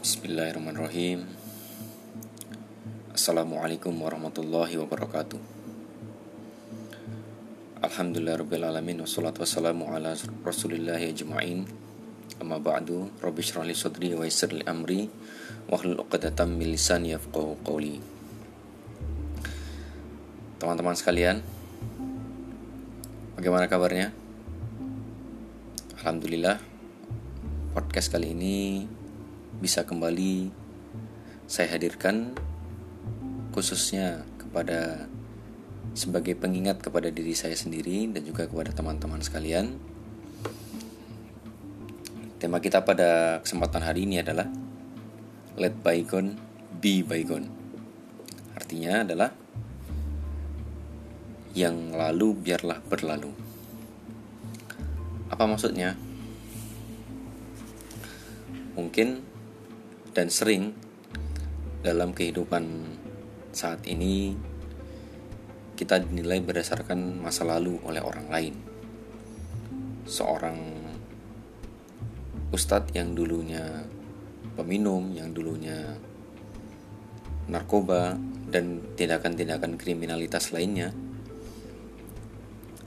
Bismillahirrahmanirrahim. Assalamualaikum warahmatullahi wabarakatuh. Alhamdulillah Rabbil Alamin Wassalatu wassalamu ala rasulillahi ajma'in. Amma ba'du Rabbi syrahli sadri wa yissir li amri Wahlul uqadatam min lisani yafqahu qawli. Teman-teman sekalian Bagaimana kabarnya? Alhamdulillah Podcast kali ini bisa kembali saya hadirkan khususnya kepada sebagai pengingat kepada diri saya sendiri dan juga kepada teman-teman sekalian. Tema kita pada kesempatan hari ini adalah Let bygone be bygone. Artinya adalah yang lalu biarlah berlalu. Apa maksudnya? Mungkin dan sering dalam kehidupan saat ini kita dinilai berdasarkan masa lalu oleh orang lain. Seorang ustadz yang dulunya peminum, yang dulunya narkoba dan tindakan-tindakan kriminalitas lainnya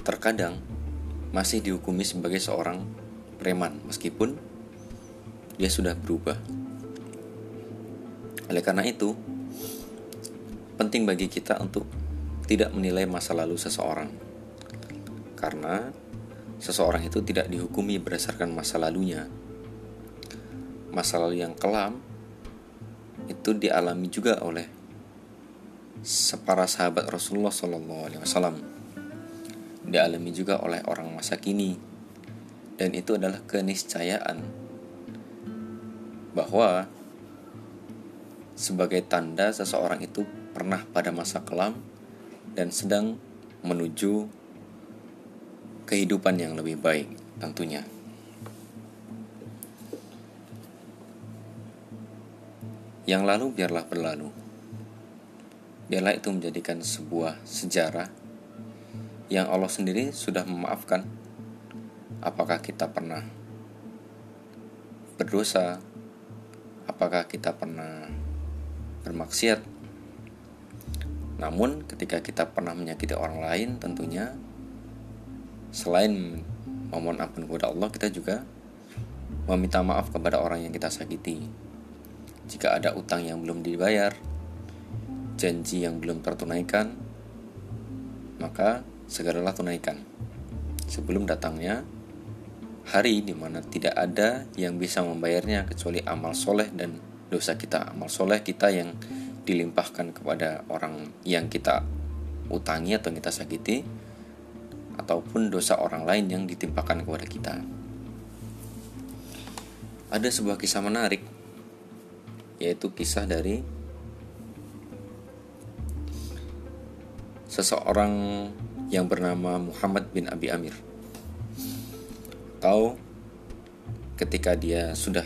terkadang masih dihukumi sebagai seorang preman meskipun dia sudah berubah oleh karena itu, penting bagi kita untuk tidak menilai masa lalu seseorang. Karena seseorang itu tidak dihukumi berdasarkan masa lalunya. Masa lalu yang kelam itu dialami juga oleh para sahabat Rasulullah SAW. Dialami juga oleh orang masa kini. Dan itu adalah keniscayaan bahwa sebagai tanda seseorang itu pernah pada masa kelam dan sedang menuju kehidupan yang lebih baik tentunya. Yang lalu biarlah berlalu. Biarlah itu menjadikan sebuah sejarah yang Allah sendiri sudah memaafkan. Apakah kita pernah berdosa? Apakah kita pernah bermaksiat. Namun ketika kita pernah menyakiti orang lain tentunya selain memohon ampun kepada Allah kita juga meminta maaf kepada orang yang kita sakiti. Jika ada utang yang belum dibayar, janji yang belum tertunaikan, maka segeralah tunaikan sebelum datangnya hari di mana tidak ada yang bisa membayarnya kecuali amal soleh dan dosa kita, amal soleh kita yang dilimpahkan kepada orang yang kita utangi atau kita sakiti, ataupun dosa orang lain yang ditimpakan kepada kita. Ada sebuah kisah menarik, yaitu kisah dari seseorang yang bernama Muhammad bin Abi Amir. Tahu ketika dia sudah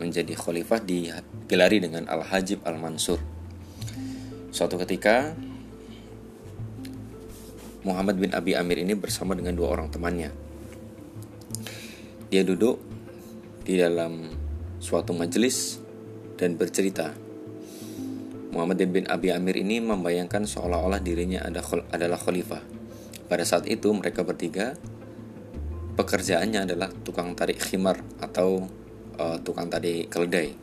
menjadi khalifah digelari dengan Al-Hajib Al-Mansur. Suatu ketika Muhammad bin Abi Amir ini bersama dengan dua orang temannya. Dia duduk di dalam suatu majelis dan bercerita. Muhammad bin Abi Amir ini membayangkan seolah-olah dirinya adalah khalifah. Pada saat itu mereka bertiga pekerjaannya adalah tukang tarik khimar atau uh, tukang tadi keledai.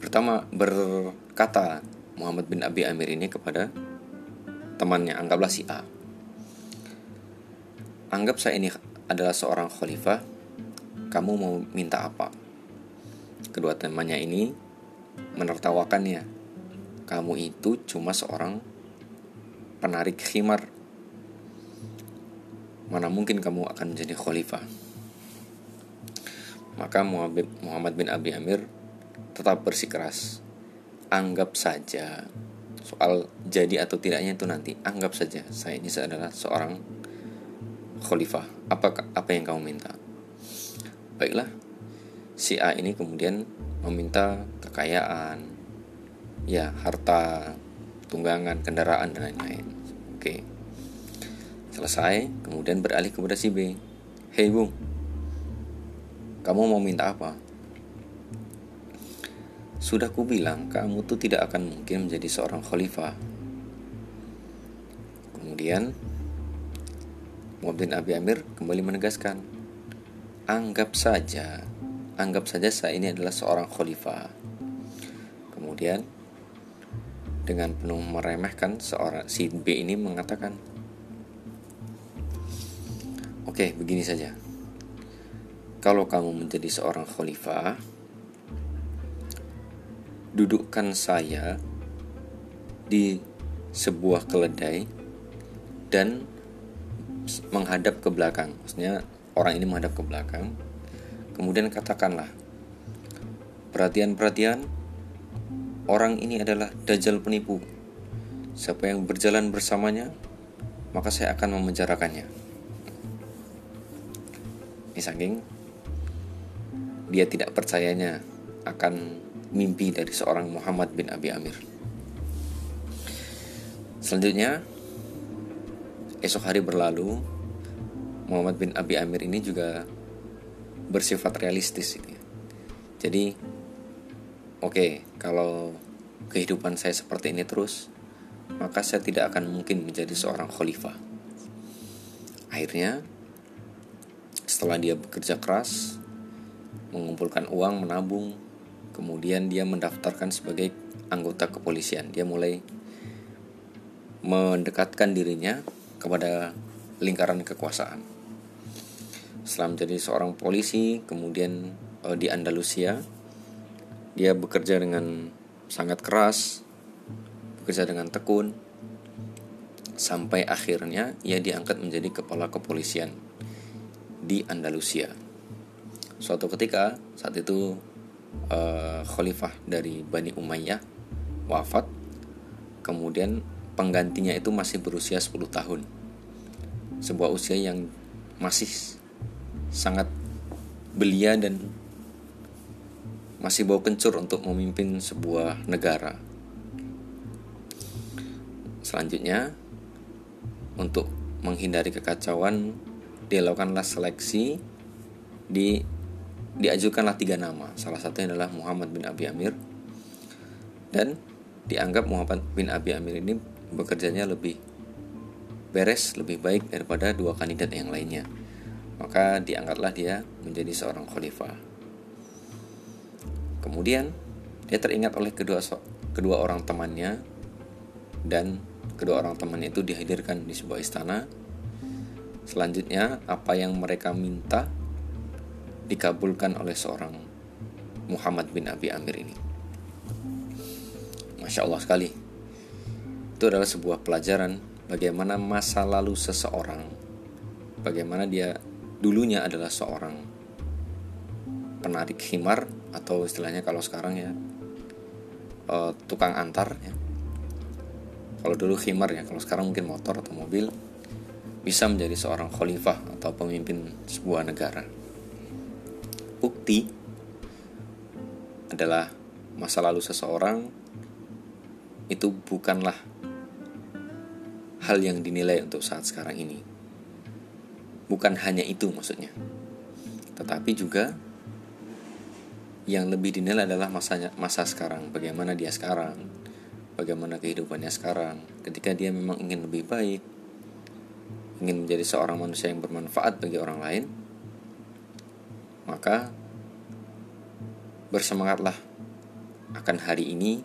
Pertama berkata Muhammad bin Abi Amir ini kepada temannya, anggaplah si A. Anggap saya ini adalah seorang khalifah, kamu mau minta apa? Kedua temannya ini menertawakannya. Kamu itu cuma seorang penarik khimar. Mana mungkin kamu akan menjadi khalifah? Maka Muhammad bin Abi Amir tetap bersikeras. Anggap saja soal jadi atau tidaknya itu nanti anggap saja saya ini adalah seorang khalifah. Apa apa yang kamu minta? Baiklah. Si A ini kemudian meminta kekayaan, ya harta, tunggangan, kendaraan dan lain-lain. Oke. Selesai, kemudian beralih kepada si B. Hei Bung, kamu mau minta apa? Sudah kubilang, kamu tuh tidak akan mungkin menjadi seorang khalifah. Kemudian, Muhammad Abi Amir kembali menegaskan, anggap saja, anggap saja saya ini adalah seorang khalifah. Kemudian, dengan penuh meremehkan, seorang si B ini mengatakan, Oke, begini saja. Kalau kamu menjadi seorang khalifah, dudukkan saya di sebuah keledai dan menghadap ke belakang. Maksudnya orang ini menghadap ke belakang. Kemudian katakanlah, perhatian-perhatian, orang ini adalah dajjal penipu. Siapa yang berjalan bersamanya, maka saya akan memenjarakannya. Ini saking dia tidak percayanya akan mimpi dari seorang Muhammad bin Abi Amir. Selanjutnya, esok hari berlalu, Muhammad bin Abi Amir ini juga bersifat realistis. Jadi, oke, okay, kalau kehidupan saya seperti ini terus, maka saya tidak akan mungkin menjadi seorang khalifah. Akhirnya, setelah dia bekerja keras, mengumpulkan uang, menabung, kemudian dia mendaftarkan sebagai anggota kepolisian. Dia mulai mendekatkan dirinya kepada lingkaran kekuasaan. Setelah menjadi seorang polisi kemudian uh, di Andalusia dia bekerja dengan sangat keras bekerja dengan tekun sampai akhirnya ia diangkat menjadi kepala kepolisian di Andalusia suatu ketika saat itu uh, khalifah dari Bani Umayyah wafat. Kemudian penggantinya itu masih berusia 10 tahun. Sebuah usia yang masih sangat belia dan masih bau kencur untuk memimpin sebuah negara. Selanjutnya untuk menghindari kekacauan dilakukanlah seleksi di diajukanlah tiga nama. Salah satunya adalah Muhammad bin Abi Amir dan dianggap Muhammad bin Abi Amir ini bekerjanya lebih beres, lebih baik daripada dua kandidat yang lainnya. Maka diangkatlah dia menjadi seorang khalifah. Kemudian dia teringat oleh kedua kedua orang temannya dan kedua orang temannya itu dihadirkan di sebuah istana. Selanjutnya apa yang mereka minta dikabulkan oleh seorang Muhammad bin Abi Amir ini. Masya Allah sekali. Itu adalah sebuah pelajaran bagaimana masa lalu seseorang, bagaimana dia dulunya adalah seorang penarik khimar atau istilahnya kalau sekarang ya uh, tukang antar ya. Kalau dulu khimar ya, kalau sekarang mungkin motor atau mobil bisa menjadi seorang khalifah atau pemimpin sebuah negara bukti adalah masa lalu seseorang itu bukanlah hal yang dinilai untuk saat sekarang ini. Bukan hanya itu maksudnya. Tetapi juga yang lebih dinilai adalah masanya masa sekarang, bagaimana dia sekarang, bagaimana kehidupannya sekarang. Ketika dia memang ingin lebih baik, ingin menjadi seorang manusia yang bermanfaat bagi orang lain, maka bersemangatlah akan hari ini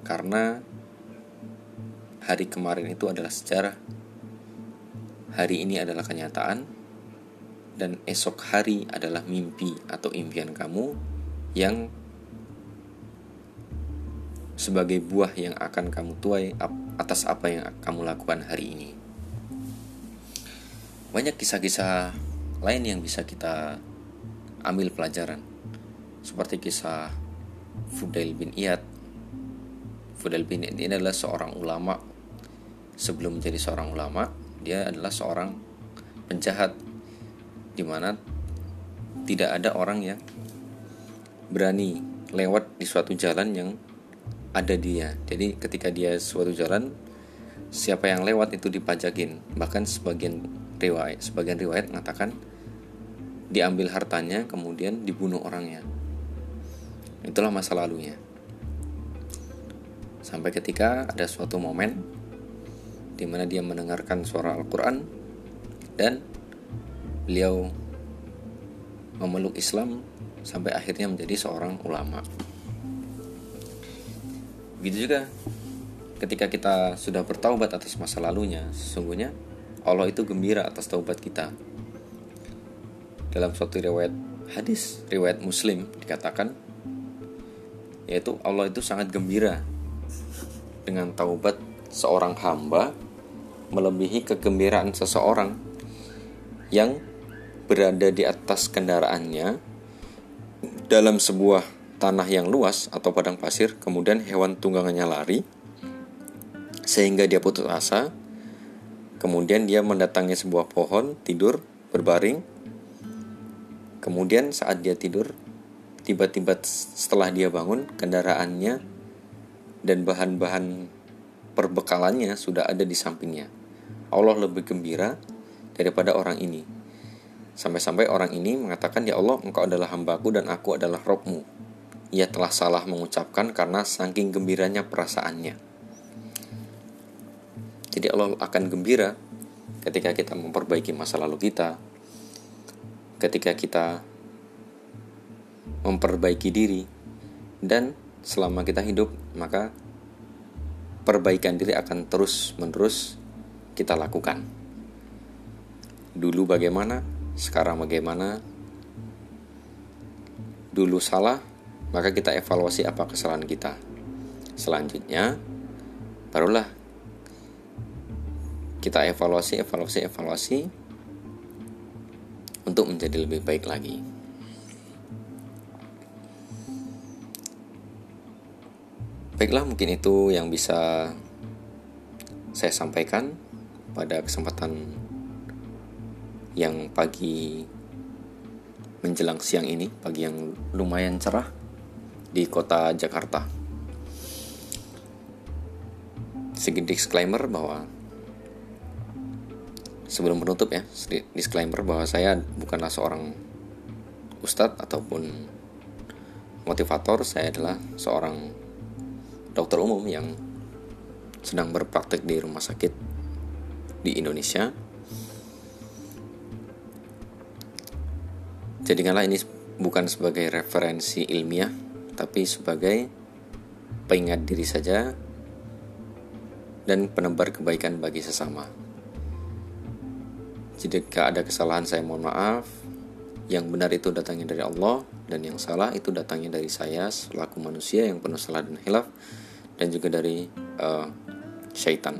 karena hari kemarin itu adalah sejarah. Hari ini adalah kenyataan dan esok hari adalah mimpi atau impian kamu yang sebagai buah yang akan kamu tuai atas apa yang kamu lakukan hari ini. Banyak kisah-kisah lain yang bisa kita ambil pelajaran seperti kisah Fudail bin Iyad Fudail bin Iyad ini adalah seorang ulama sebelum menjadi seorang ulama dia adalah seorang penjahat di mana tidak ada orang yang berani lewat di suatu jalan yang ada dia. Jadi ketika dia suatu jalan siapa yang lewat itu dipajakin. Bahkan sebagian riwayat sebagian riwayat mengatakan diambil hartanya kemudian dibunuh orangnya itulah masa lalunya. Sampai ketika ada suatu momen di mana dia mendengarkan suara Al-Quran dan beliau memeluk Islam sampai akhirnya menjadi seorang ulama. Begitu juga ketika kita sudah bertaubat atas masa lalunya, sesungguhnya Allah itu gembira atas taubat kita. Dalam suatu riwayat hadis, riwayat Muslim dikatakan yaitu Allah itu sangat gembira dengan taubat seorang hamba melebihi kegembiraan seseorang yang berada di atas kendaraannya dalam sebuah tanah yang luas atau padang pasir, kemudian hewan tunggangannya lari sehingga dia putus asa. Kemudian dia mendatangi sebuah pohon, tidur, berbaring. Kemudian saat dia tidur, tiba-tiba setelah dia bangun, kendaraannya dan bahan-bahan perbekalannya sudah ada di sampingnya. Allah lebih gembira daripada orang ini. Sampai-sampai orang ini mengatakan, Ya Allah, engkau adalah hambaku dan aku adalah robmu. Ia telah salah mengucapkan karena saking gembiranya perasaannya. Jadi Allah akan gembira ketika kita memperbaiki masa lalu kita, ketika kita memperbaiki diri, dan selama kita hidup, maka perbaikan diri akan terus-menerus kita lakukan. Dulu bagaimana, sekarang bagaimana, dulu salah, maka kita evaluasi apa kesalahan kita. Selanjutnya, barulah kita evaluasi, evaluasi, evaluasi untuk menjadi lebih baik lagi. Baiklah, mungkin itu yang bisa saya sampaikan pada kesempatan yang pagi menjelang siang ini, pagi yang lumayan cerah di kota Jakarta. Sedikit disclaimer bahwa sebelum menutup ya disclaimer bahwa saya bukanlah seorang ustadz ataupun motivator saya adalah seorang dokter umum yang sedang berpraktek di rumah sakit di Indonesia jadikanlah ini bukan sebagai referensi ilmiah tapi sebagai pengingat diri saja dan penebar kebaikan bagi sesama. Jika ada kesalahan saya mohon maaf. Yang benar itu datangnya dari Allah dan yang salah itu datangnya dari saya selaku manusia yang penuh salah dan hilaf dan juga dari uh, syaitan.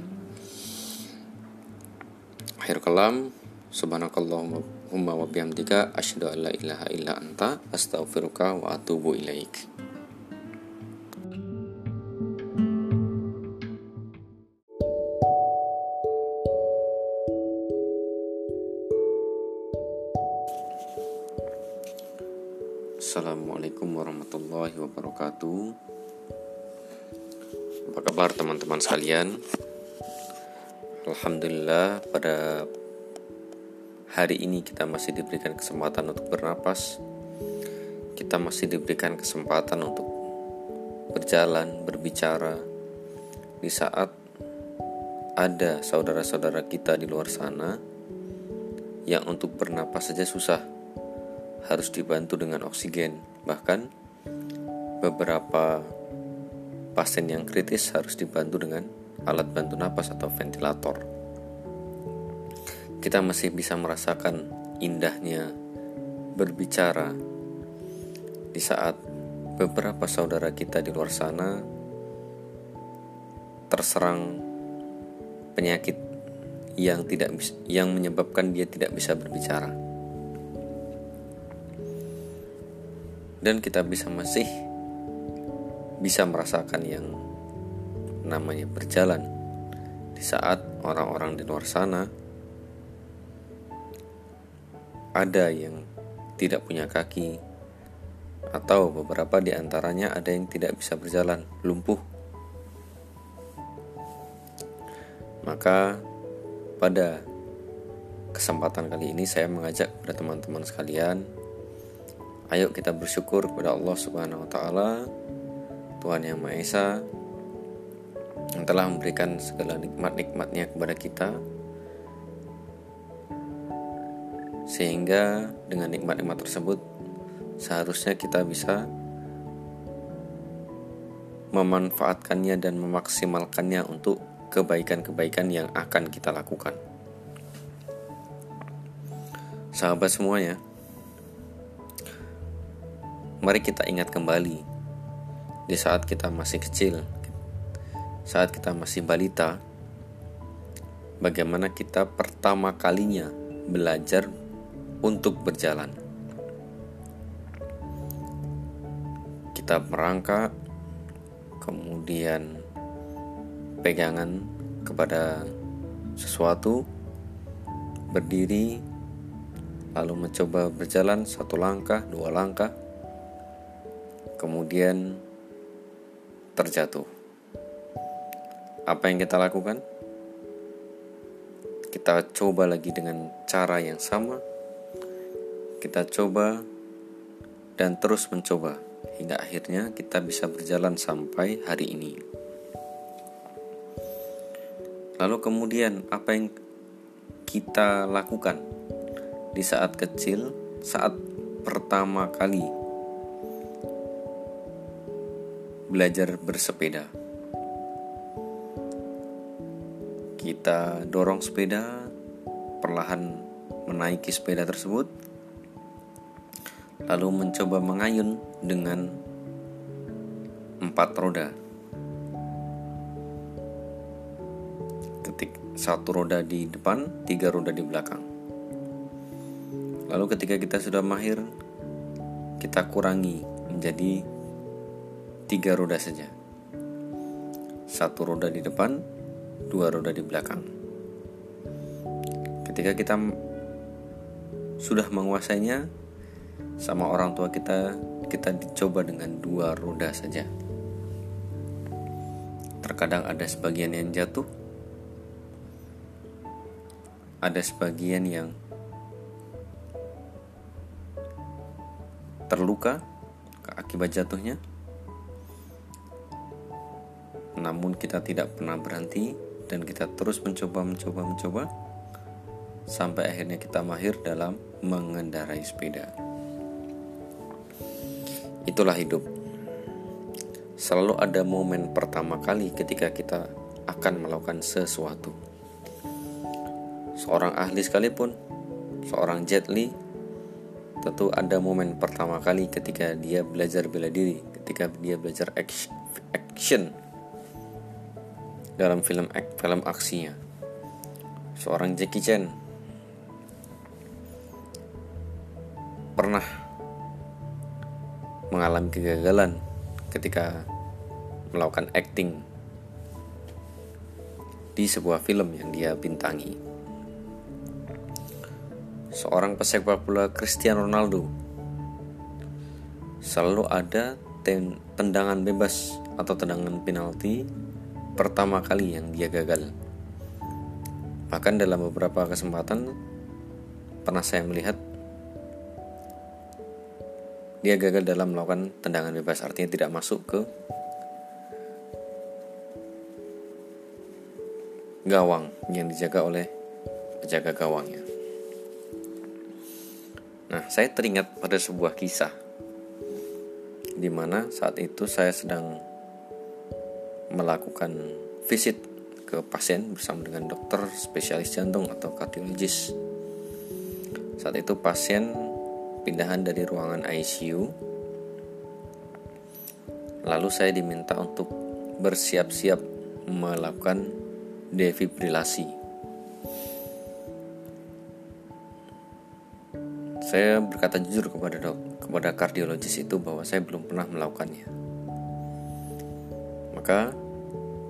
Akhir kalam, subhanakallahumma wa bihamdika asyhadu an la ilaha illa anta astaghfiruka wa atubu ilaik. Warahmatullahi wabarakatuh. Apa kabar teman-teman sekalian? Alhamdulillah pada hari ini kita masih diberikan kesempatan untuk bernapas. Kita masih diberikan kesempatan untuk berjalan, berbicara Di saat ada saudara-saudara kita di luar sana Yang untuk bernapas saja susah. Harus dibantu dengan oksigen. Bahkan beberapa pasien yang kritis harus dibantu dengan alat bantu napas atau ventilator. Kita masih bisa merasakan indahnya berbicara di saat beberapa saudara kita di luar sana terserang penyakit yang tidak yang menyebabkan dia tidak bisa berbicara. dan kita bisa masih bisa merasakan yang namanya berjalan di saat orang-orang di luar sana ada yang tidak punya kaki atau beberapa di antaranya ada yang tidak bisa berjalan, lumpuh. Maka pada kesempatan kali ini saya mengajak kepada teman-teman sekalian Ayo kita bersyukur kepada Allah Subhanahu wa taala, Tuhan yang Maha Esa yang telah memberikan segala nikmat-nikmatnya kepada kita sehingga dengan nikmat-nikmat tersebut seharusnya kita bisa memanfaatkannya dan memaksimalkannya untuk kebaikan-kebaikan yang akan kita lakukan. Sahabat semuanya, mari kita ingat kembali di saat kita masih kecil, saat kita masih balita, bagaimana kita pertama kalinya belajar untuk berjalan. Kita merangkak, kemudian pegangan kepada sesuatu, berdiri, lalu mencoba berjalan satu langkah, dua langkah, kemudian terjatuh. Apa yang kita lakukan? Kita coba lagi dengan cara yang sama. Kita coba dan terus mencoba hingga akhirnya kita bisa berjalan sampai hari ini. Lalu kemudian apa yang kita lakukan di saat kecil, saat pertama kali belajar bersepeda. Kita dorong sepeda, perlahan menaiki sepeda tersebut, lalu mencoba mengayun dengan empat roda. Ketik satu roda di depan, tiga roda di belakang. Lalu ketika kita sudah mahir, kita kurangi menjadi tiga roda saja. Satu roda di depan, dua roda di belakang. Ketika kita sudah menguasainya, sama orang tua kita, kita dicoba dengan dua roda saja. Terkadang ada sebagian yang jatuh, ada sebagian yang terluka akibat jatuhnya. Namun kita tidak pernah berhenti dan kita terus mencoba mencoba mencoba sampai akhirnya kita mahir dalam mengendarai sepeda. Itulah hidup. Selalu ada momen pertama kali ketika kita akan melakukan sesuatu. Seorang ahli sekalipun, seorang Jet Li tentu ada momen pertama kali ketika dia belajar bela diri, ketika dia belajar action dalam film film aksinya. Seorang Jackie Chan. Pernah mengalami kegagalan ketika melakukan acting di sebuah film yang dia bintangi. Seorang pesepak bola Cristiano Ronaldo. Selalu ada tendangan bebas atau tendangan penalti pertama kali yang dia gagal. Bahkan dalam beberapa kesempatan pernah saya melihat dia gagal dalam melakukan tendangan bebas artinya tidak masuk ke gawang yang dijaga oleh penjaga gawangnya. Nah, saya teringat pada sebuah kisah di mana saat itu saya sedang melakukan visit ke pasien bersama dengan dokter spesialis jantung atau kardiologis. Saat itu pasien pindahan dari ruangan ICU. Lalu saya diminta untuk bersiap-siap melakukan defibrilasi Saya berkata jujur kepada dok, kepada kardiologis itu bahwa saya belum pernah melakukannya. Maka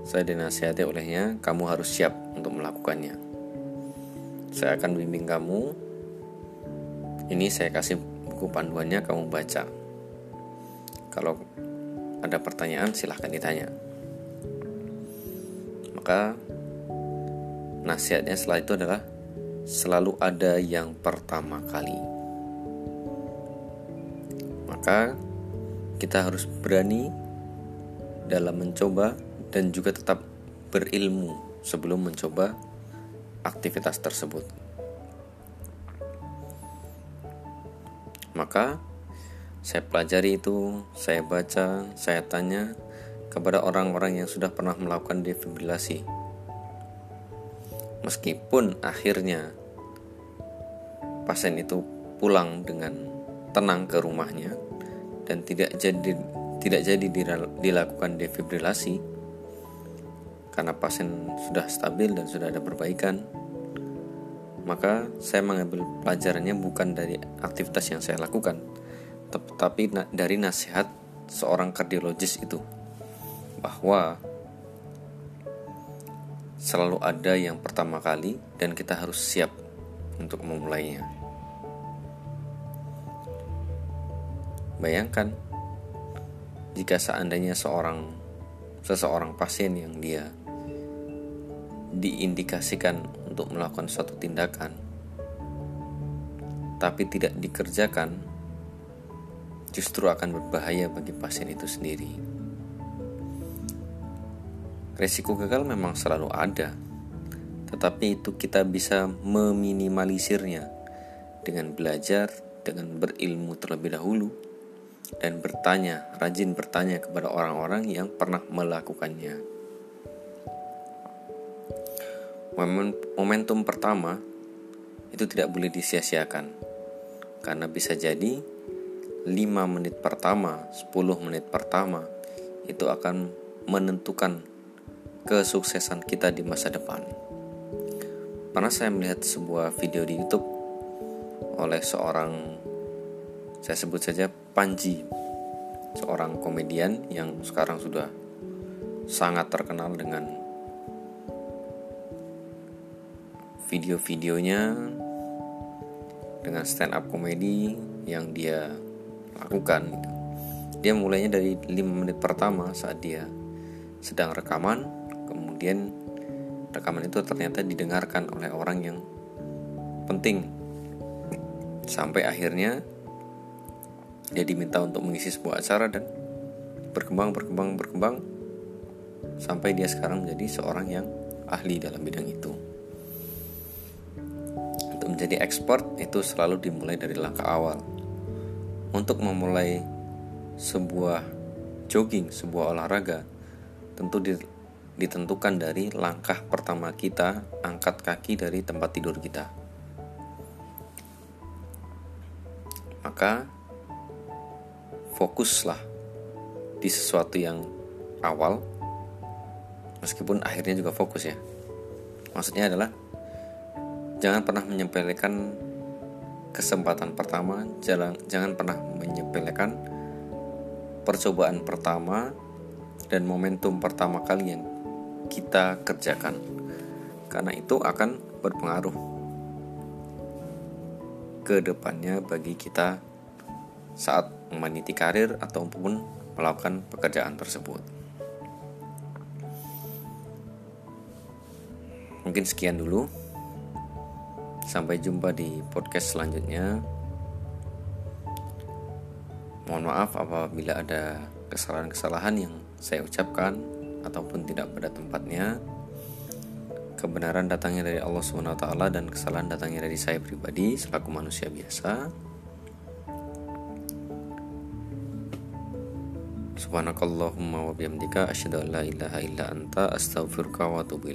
saya dinasihati olehnya, kamu harus siap untuk melakukannya. Saya akan bimbing kamu. Ini saya kasih buku panduannya, kamu baca. Kalau ada pertanyaan, silahkan ditanya. Maka nasihatnya setelah itu adalah selalu ada yang pertama kali Maka kita harus berani dalam mencoba dan juga tetap berilmu sebelum mencoba aktivitas tersebut. Maka saya pelajari itu, saya baca, saya tanya kepada orang-orang yang sudah pernah melakukan defibrilasi. Meskipun akhirnya pasien itu pulang dengan tenang ke rumahnya dan tidak jadi tidak jadi dilakukan defibrilasi karena pasien sudah stabil dan sudah ada perbaikan maka saya mengambil pelajarannya bukan dari aktivitas yang saya lakukan tetapi dari nasihat seorang kardiologis itu bahwa selalu ada yang pertama kali dan kita harus siap untuk memulainya. Bayangkan jika seandainya seorang seseorang pasien yang dia diindikasikan untuk melakukan suatu tindakan tapi tidak dikerjakan justru akan berbahaya bagi pasien itu sendiri. Resiko gagal memang selalu ada, tetapi itu kita bisa meminimalisirnya dengan belajar, dengan berilmu terlebih dahulu, dan bertanya, rajin bertanya kepada orang-orang yang pernah melakukannya. Momentum pertama itu tidak boleh disia-siakan karena bisa jadi 5 menit pertama, 10 menit pertama itu akan menentukan kesuksesan kita di masa depan. Pernah saya melihat sebuah video di YouTube oleh seorang saya sebut saja Panji, seorang komedian yang sekarang sudah sangat terkenal dengan video-videonya dengan stand up komedi yang dia lakukan Dia mulainya dari 5 menit pertama saat dia sedang rekaman, kemudian rekaman itu ternyata didengarkan oleh orang yang penting. Sampai akhirnya dia diminta untuk mengisi sebuah acara dan berkembang berkembang berkembang sampai dia sekarang menjadi seorang yang ahli dalam bidang itu untuk menjadi ekspor itu selalu dimulai dari langkah awal. Untuk memulai sebuah jogging sebuah olahraga tentu ditentukan dari langkah pertama kita angkat kaki dari tempat tidur kita. Maka fokuslah di sesuatu yang awal meskipun akhirnya juga fokus ya. Maksudnya adalah jangan pernah menyepelekan kesempatan pertama jangan jangan pernah menyepelekan percobaan pertama dan momentum pertama kali yang kita kerjakan karena itu akan berpengaruh ke depannya bagi kita saat meniti karir ataupun melakukan pekerjaan tersebut. Mungkin sekian dulu. Sampai jumpa di podcast selanjutnya. Mohon maaf apabila ada kesalahan-kesalahan yang saya ucapkan ataupun tidak pada tempatnya. Kebenaran datangnya dari Allah SWT dan kesalahan datangnya dari saya pribadi selaku manusia biasa. Subhanakallahumma wa bihamdika ilaha illa anta astaghfiruka wa atubu.